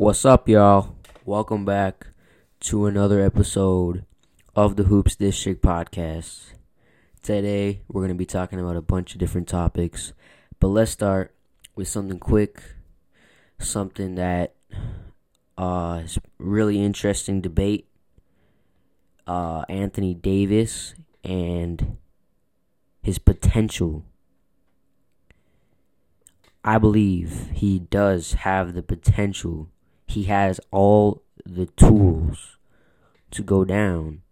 What's up, y'all? Welcome back to another episode of the Hoops District podcast. Today, we're going to be talking about a bunch of different topics, but let's start with something quick, something that uh, is really interesting debate. Uh, Anthony Davis and his potential. I believe he does have the potential he has all the tools to go down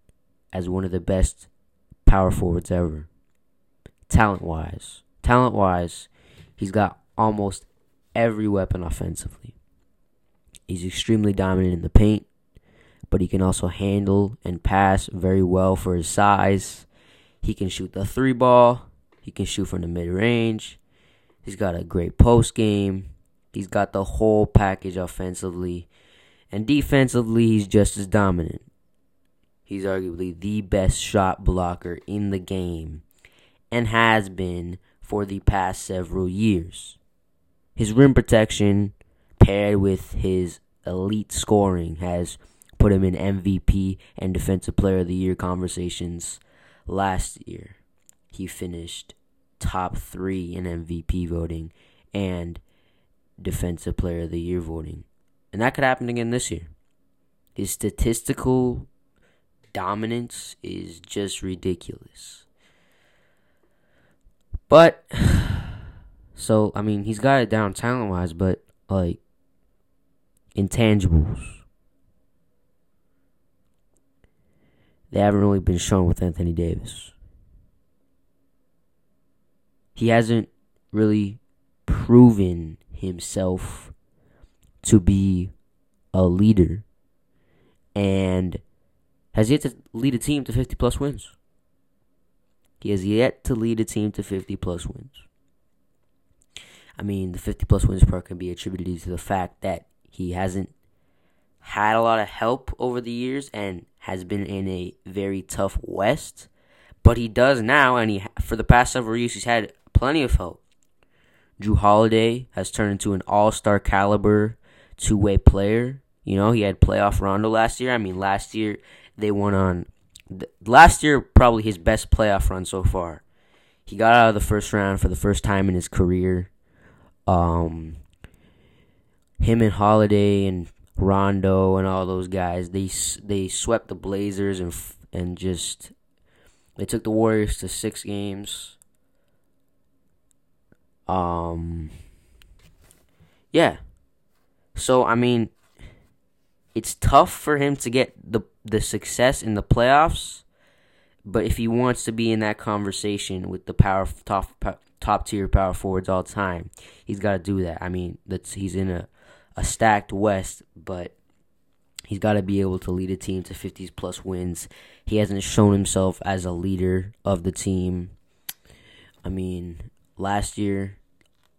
as one of the best power forwards ever. Talent wise. Talent wise, he's got almost every weapon offensively. He's extremely dominant in the paint, but he can also handle and pass very well for his size. He can shoot the three ball, he can shoot from the mid range. He's got a great post game. He's got the whole package offensively. And defensively, he's just as dominant. He's arguably the best shot blocker in the game and has been for the past several years. His rim protection, paired with his elite scoring, has put him in MVP and Defensive Player of the Year conversations last year. He finished top three in MVP voting and Defensive Player of the Year voting. And that could happen again this year. His statistical dominance is just ridiculous. But, so, I mean, he's got it down talent wise, but, like, intangibles. They haven't really been shown with Anthony Davis. He hasn't really proven himself to be a leader and has yet to lead a team to 50 plus wins. He has yet to lead a team to 50 plus wins. I mean, the 50 plus wins part can be attributed to the fact that he hasn't had a lot of help over the years and has been in a very tough West. But he does now, and he for the past several years he's had plenty of help. Jrue Holiday has turned into an all star caliber two way player. You know, he had playoff Rondo last year. I mean, last year they won on. Last year, probably his best playoff run so far. He got out of the first round for the first time in his career. Um, him and Holiday and Rondo and all those guys, they they swept the Blazers and and just they took the Warriors to six games. Um, yeah. So I mean, it's tough for him to get the the success in the playoffs, but if he wants to be in that conversation with the power top top tier power forwards all time, he's got to do that. I mean, that's he's in a a stacked West, but he's got to be able to lead a team to 50s plus wins. He hasn't shown himself as a leader of the team. I mean, last year,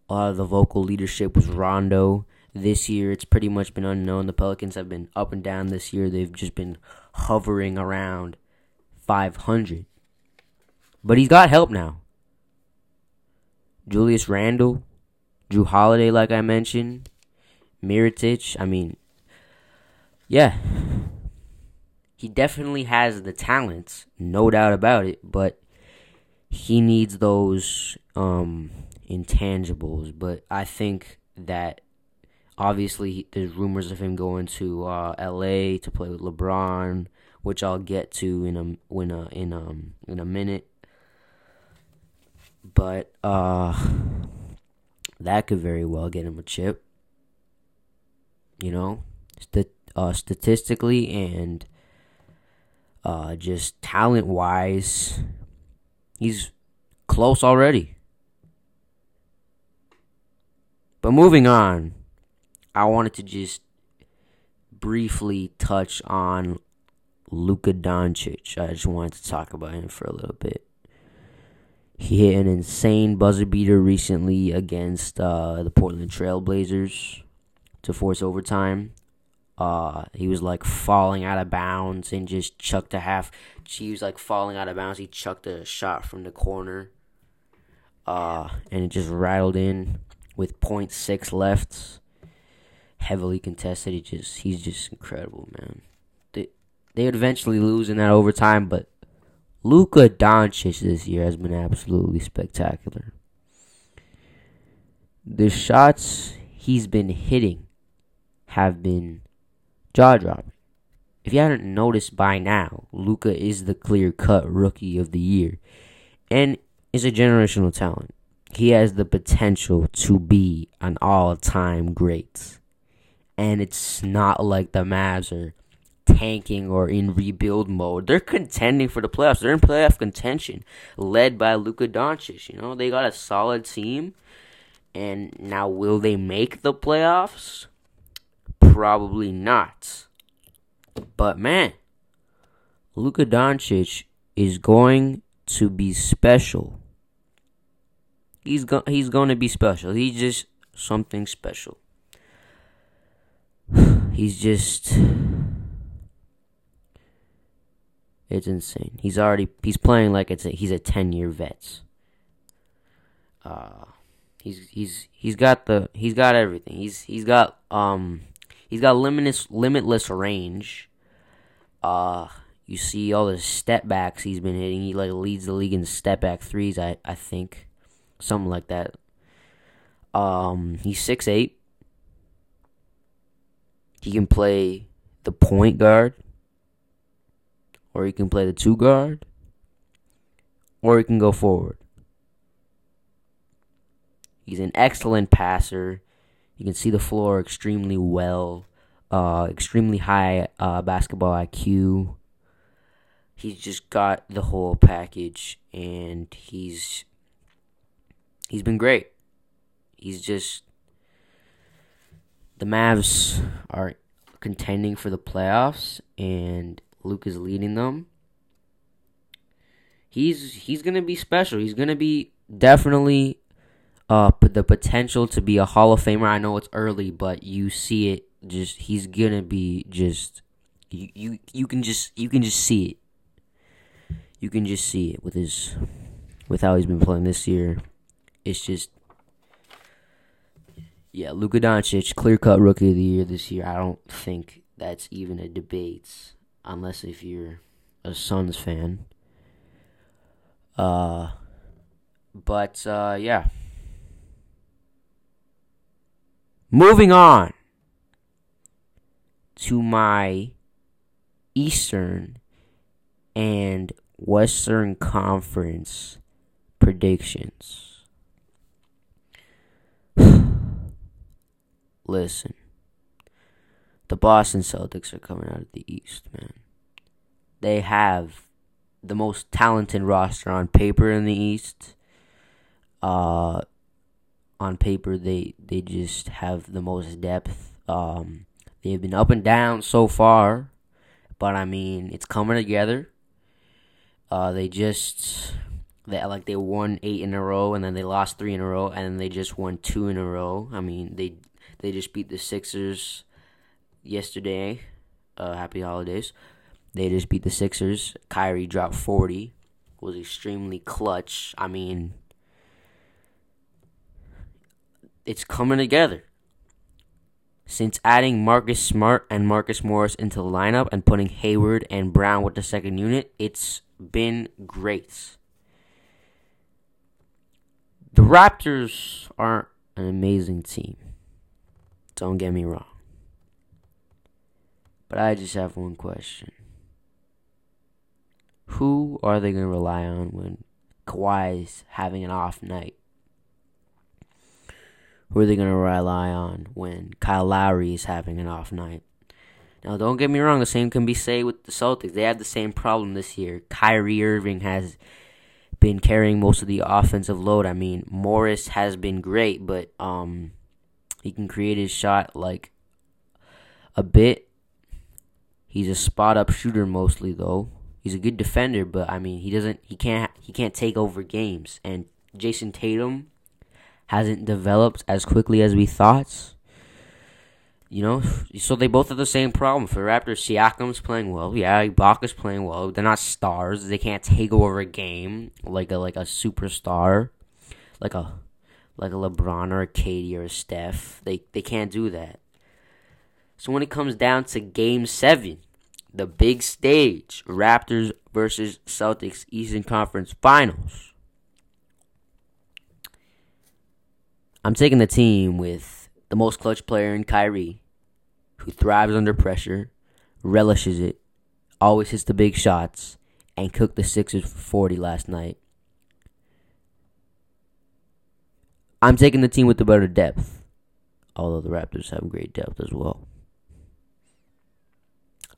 a lot of the vocal leadership was Rondo. This year, it's pretty much been unknown. The Pelicans have been up and down this year. They've just been hovering around 500. But he's got help now. Julius Randle, Jrue Holiday, like I mentioned, Mirotic. I mean, yeah, he definitely has the talents, no doubt about it. But he needs those um, intangibles. But I think that obviously there's rumors of him going to uh, L.A. to play with LeBron, which I'll get to in a in a in um in a minute. But uh, that could very well get him a chip. You know, St- uh, statistically and uh, just talent wise, he's close already. But moving on, I wanted to just briefly touch on Luka Doncic. I just wanted to talk about him for a little bit. He hit an insane buzzer beater recently against uh, the Portland Trailblazers to force overtime. Uh, he was like falling out of bounds and just chucked a half. He was like falling out of bounds. He chucked a shot from the corner. Uh, and it just rattled in with 0.6 left. heavily contested. He just he's just incredible, man. They they eventually lose in that overtime, but Luka Doncic this year has been absolutely spectacular. The shots he's been hitting have been jaw dropping. If you haven't noticed by now, Luka is the clear cut rookie of the year and is a generational talent. He has the potential to be an all time great. And it's not like the Mavs are tanking or in rebuild mode. They're contending for the playoffs. They're in playoff contention, led by Luka Doncic. You know, they got a solid team. And now, will they make the playoffs? Probably not. But man, Luka Doncic is going to be special. He's go- he's going to be special. He's just something special. He's just it's insane. He's already he's playing like it's a, he's a 10-year vet. Uh he's he's he's got the he's got everything. He's he's got um he's got limitless limitless range. Uh you see all the step backs he's been hitting. He like leads the league in step back threes, I I think. Something like that. Um he's six eight. He can play the point guard. Or he can play the two guard. Or he can go forward. He's an excellent passer. You can see the floor extremely well. Uh, extremely high uh, basketball IQ he's just got the whole package and he's he's been great. He's just the Mavs are contending for the playoffs and Luke is leading them. He's he's gonna be special. He's gonna be definitely uh the potential to be a Hall of Famer. I know it's early, but you see it. Just he's gonna be just you you, you can just you can just see it you can just see it with his with how he's been playing this year. It's just yeah, Luka Doncic, clear cut rookie of the year this year. I don't think that's even a debate, unless if you're a Suns fan. Uh, but uh, yeah. Moving on to my Eastern and Western Conference predictions. Listen, the Boston Celtics are coming out of the East, man. They have the most talented roster on paper in the East. Uh, on paper, they they just have the most depth. Um, they've been up and down so far, but I mean, it's coming together. Uh, they just they like they won eight in a row, and then they lost three in a row, and then they just won two in a row. I mean, they they just beat the Sixers yesterday. Uh, happy holidays. They just beat the Sixers. Kyrie dropped forty, was extremely clutch. I mean, it's coming together. Since adding Marcus Smart and Marcus Morris into the lineup and putting Hayward and Brown with the second unit, it's been great. The Raptors are an amazing team. Don't get me wrong. But I just have one question. Who are they going to rely on when Kawhi's having an off night? Who are they going to rely on when Kyle Lowry is having an off night? Now, don't get me wrong, the same can be said with the Celtics. They have the same problem this year. Kyrie Irving has been carrying most of the offensive load. I mean, Morris has been great, but um, he can create his shot like a bit. He's a spot up shooter mostly, though. He's a good defender, but I mean, he doesn't. He can't. He can't take over games. And Jayson Tatum hasn't developed as quickly as we thought. You know, so they both have the same problem. For Raptors, Siakam's playing well. Yeah, Ibaka's playing well. They're not stars. They can't take over a game like a like a superstar, like a like a LeBron or a KD or a Steph. They they can't do that. So when it comes down to game seven, the big stage, Raptors versus Celtics Eastern Conference Finals. I'm taking the team with the most clutch player in Kyrie, who thrives under pressure, relishes it, always hits the big shots, and cooked the Sixers for 40 last night. I'm taking the team with the better depth, although the Raptors have great depth as well.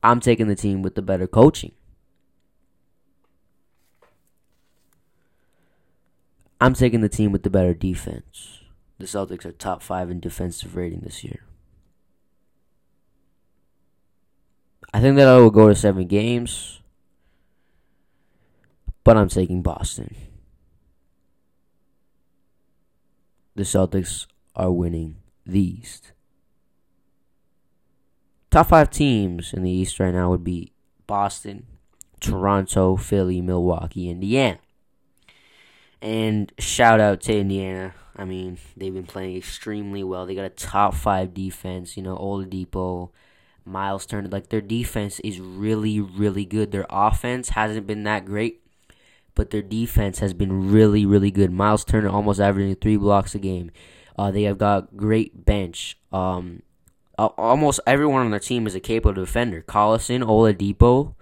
I'm taking the team with the better coaching. I'm taking the team with the better defense. The Celtics are top five in defensive rating this year. I think that I will go to seven games, but I'm taking Boston. The Celtics are winning the East. Top five teams in the East right now would be Boston, Toronto, Philly, Milwaukee, Indiana. And shout out to Indiana. I mean, they've been playing extremely well. They got a top five defense. You know, Oladipo, Miles Turner. Like their defense is really, really good. Their offense hasn't been that great, but their defense has been really, really good. Miles Turner almost averaging three blocks a game. Uh, they have got great bench. Um, almost everyone on their team is a capable defender. Collison, Oladipo,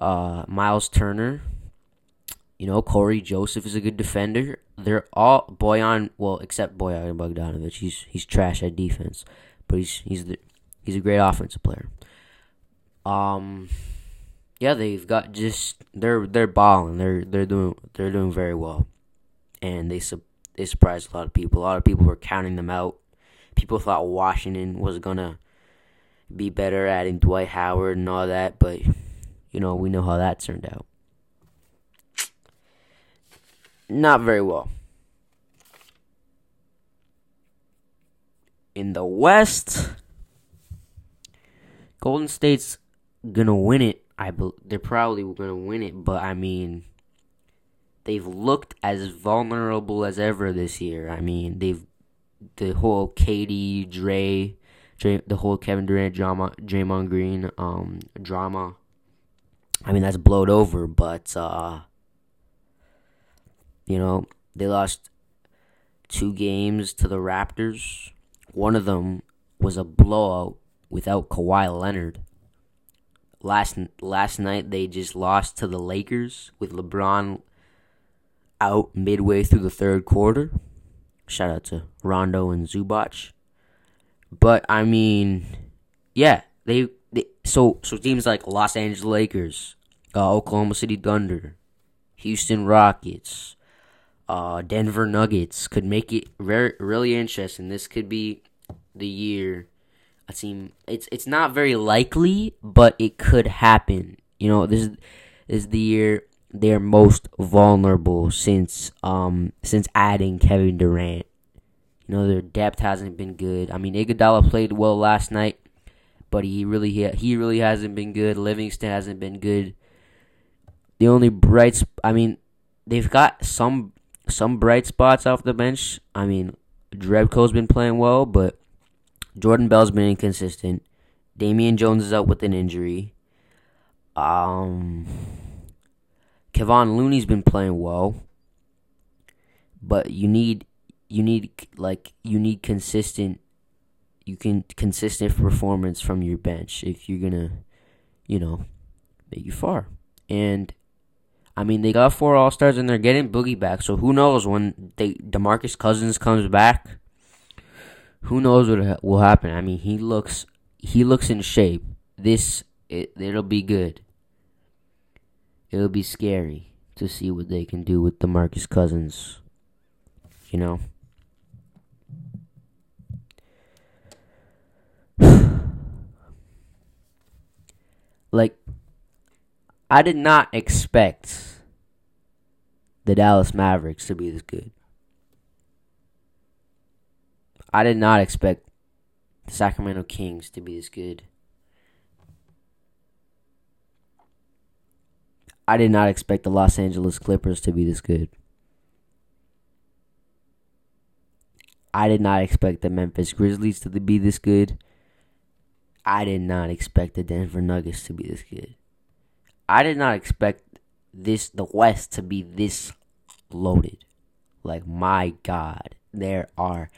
uh, Miles Turner. You know, Cory Joseph is a good defender. They're all Bojan, well, except Bojan Bogdanovic. He's he's trash at defense, but he's he's the, he's a great offensive player. Um, yeah, they've got just they're they're balling. They're they're doing they're doing very well, and they they surprised a lot of people. A lot of people were counting them out people thought Washington was gonna be better adding Dwight Howard and all that, but you know, we know how that turned out. Not very well. In the West, Golden State's gonna win it. I be- they're probably gonna win it, but I mean, they've looked as vulnerable as ever this year. I mean, they've the whole Dre, Dre, the whole Kevin Durant drama, Draymond Green um drama. I mean that's blowed over, but uh, you know they lost two games to the Raptors. One of them was a blowout without Kawhi Leonard. Last last night they just lost to the Lakers with LeBron out midway through the third quarter. Shout out to Rondo and Zubac. But I mean, yeah, they, they so so teams like Los Angeles Lakers, uh, Oklahoma City Thunder, Houston Rockets, uh, Denver Nuggets could make it very really interesting. This could be the year a team. It's it's not very likely, but it could happen. You know, this is, this is the year they're most vulnerable since um since adding Kevin Durant. You know their depth hasn't been good. I mean Iguodala played well last night, but he really he he really hasn't been good. Livingston hasn't been good. The only bright I mean they've got some some bright spots off the bench. I mean Jerebko's been playing well, but Jordan Bell's been inconsistent. Damian Jones is out with an injury. Um Kevon Looney's been playing well, but you need you need like you need consistent you can consistent performance from your bench if you're gonna you know make you far and I mean they got four all stars and they're getting Boogie back so who knows when they Demarcus Cousins comes back who knows what will happen I mean he looks he looks in shape this it, it'll be good it'll be scary to see what they can do with DeMarcus Cousins. You know? like I did not expect the Dallas Mavericks to be this good. I did not expect the Sacramento Kings to be this good. I did not expect the Los Angeles Clippers to be this good. I did not expect the Memphis Grizzlies to be this good. I did not expect the Denver Nuggets to be this good. I did not expect this the West to be this loaded. Like my God, there are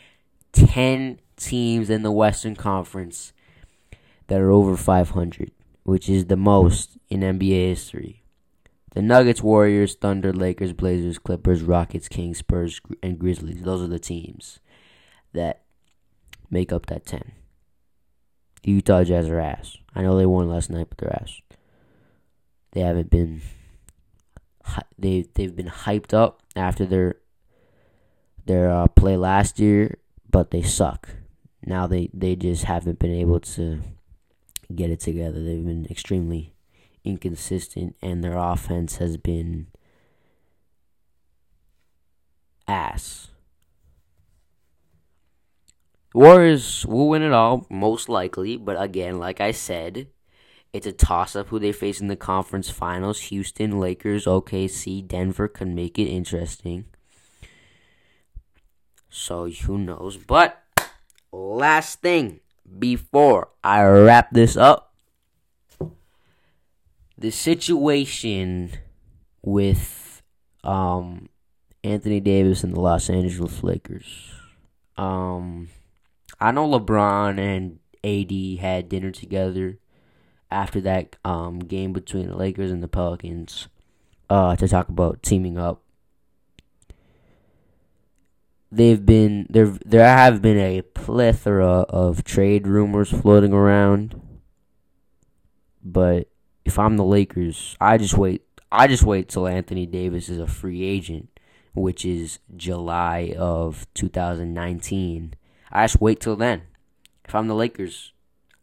ten teams in the Western Conference that are over 500, which is the most in NBA history. The Nuggets, Warriors, Thunder, Lakers, Blazers, Clippers, Rockets, Kings, Spurs, and Grizzlies. Those are the teams that make up that 10. The Utah Jazz are ass. I know they won last night, but they're ass. They haven't been they they've been hyped up after their their uh, play last year, but they suck. Now they they just haven't been able to get it together. They've been extremely inconsistent, and their offense has been ass. Warriors will win it all, most likely, but again, like I said, it's a toss up who they face in the conference finals. Houston, Lakers, OKC, Denver could make it interesting. So who knows? But last thing before I wrap this up the situation with um, Anthony Davis and the Los Angeles Lakers. Um, I know LeBron and AD had dinner together after that um, game between the Lakers and the Pelicans uh, to talk about teaming up. They've been there. There have been a plethora of trade rumors floating around, but if I'm the Lakers, I just wait. I just wait till Anthony Davis is a free agent, which is July of 2019. I just wait till then. If I'm the Lakers,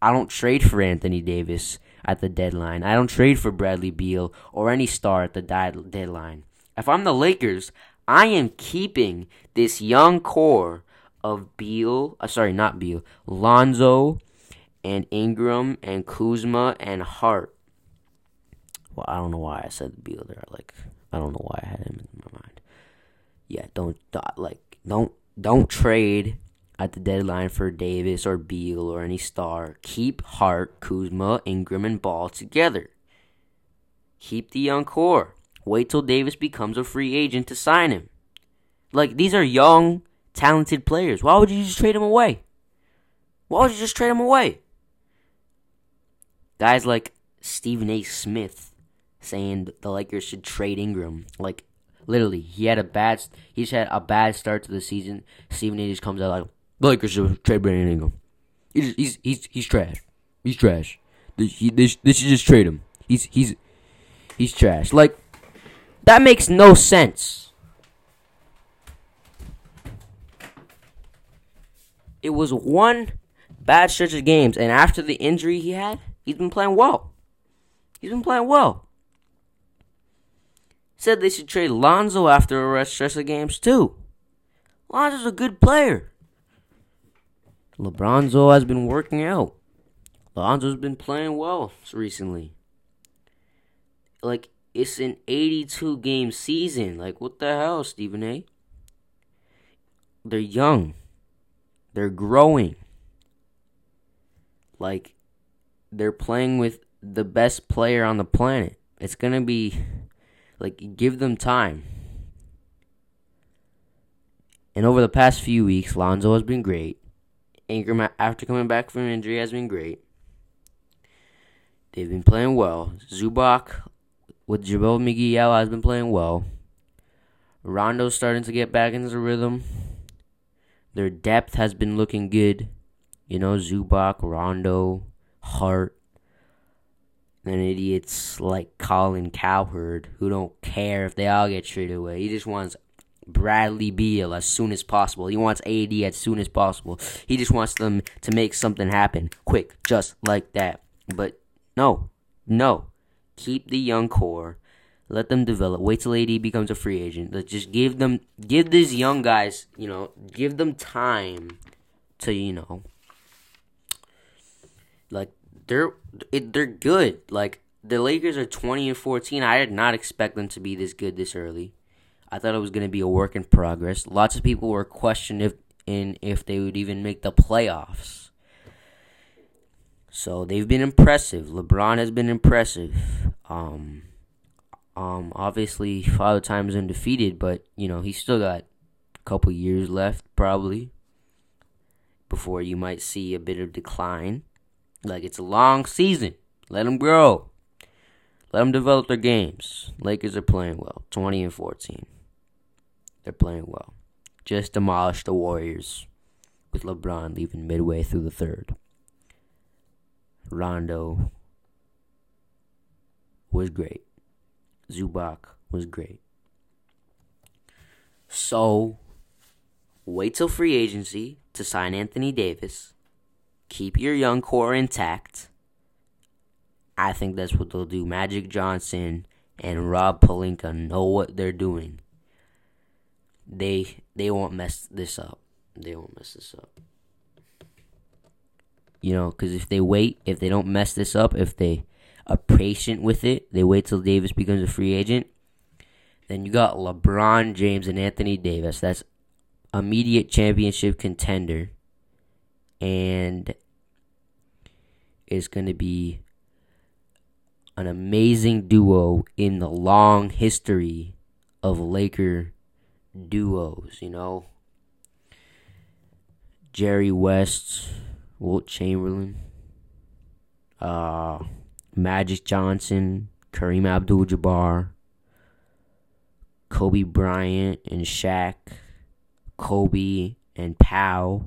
I don't trade for Anthony Davis at the deadline. I don't trade for Bradley Beal or any star at the deadline. If I'm the Lakers, I am keeping this young core of Beal, uh, sorry, not Beal, Lonzo and Ingram and Kuzma and Hart. Well, I don't know why I said Beal there. Like, I don't know why I had him in my mind. Yeah, don't, don't like don't don't trade at the deadline for Davis or Beal or any star. Keep Hart, Kuzma, Ingram, and Ball together. Keep the young core. Wait till Davis becomes a free agent to sign him. Like these are young, talented players. Why would you just trade them away? Why would you just trade them away? Guys like Stephen A. Smith saying the Lakers should trade Ingram. Like literally, he had a bad he's had a bad start to the season. Stephen A. just comes out like the Lakers should trade Brandon Ingram. He's he's he's, he's trash. He's trash. They, he, they, they should just trade him. He's he's he's trash. Like that makes no sense. It was one bad stretch of games, and after the injury he had, he's been playing well. He's been playing well said they should trade Lonzo after a rest stretch of games too. Lonzo's a good player. LeBronzo has been working out. Lonzo's been playing well recently. Like it's an 82 game season. Like what the hell, Stephen A? They're young. They're growing. Like they're playing with the best player on the planet. It's going to be like, give them time. And over the past few weeks, Lonzo has been great. Ingram, after coming back from injury, has been great. They've been playing well. Zubac with JaVale McGee has been playing well. Rondo's starting to get back into the rhythm. Their depth has been looking good. You know, Zubac, Rondo, Hart and idiots like Colin Cowherd who don't care if they all get traded away. He just wants Bradley Beal as soon as possible. He wants AD as soon as possible. He just wants them to make something happen quick, just like that. But no, no. Keep the young core. Let them develop. Wait till AD becomes a free agent. Let's just give them, give these young guys, you know, give them time to, you know, like they're they're good. Like the Lakers are 20 and 14. I did not expect them to be this good this early. I thought it was going to be a work in progress. Lots of people were questioning if in if they would even make the playoffs. So they've been impressive. LeBron has been impressive. Um, um, obviously, Father Time's undefeated, but you know he's still got a couple years left, probably, before you might see a bit of decline. Like it's a long season. Let them grow. Let them develop their games. Lakers are playing well, twenty and fourteen. They're playing well. Just demolished the Warriors, with LeBron leaving midway through the third. Rondo was great. Zubac was great. So, wait till free agency to sign Anthony Davis. Keep your young core intact. I think that's what they'll do. Magic Johnson and Rob Pelinka know what they're doing. They they won't mess this up. They won't mess this up. You know, because if they wait, if they don't mess this up, if they are patient with it, they wait till Davis becomes a free agent. Then you got LeBron James and Anthony Davis. That's immediate championship contender. And it's going to be an amazing duo in the long history of Laker duos, you know. Jerry West, Wilt Chamberlain, uh, Magic Johnson, Kareem Abdul Jabbar, Kobe Bryant and Shaq, Kobe and Pau,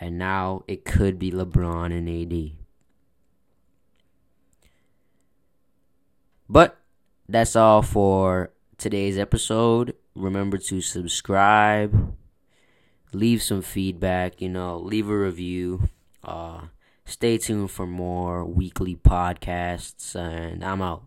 and now it could be LeBron and AD. But that's all for today's episode. Remember to subscribe, leave some feedback, you know, leave a review. Uh, stay tuned for more weekly podcasts, and I'm out.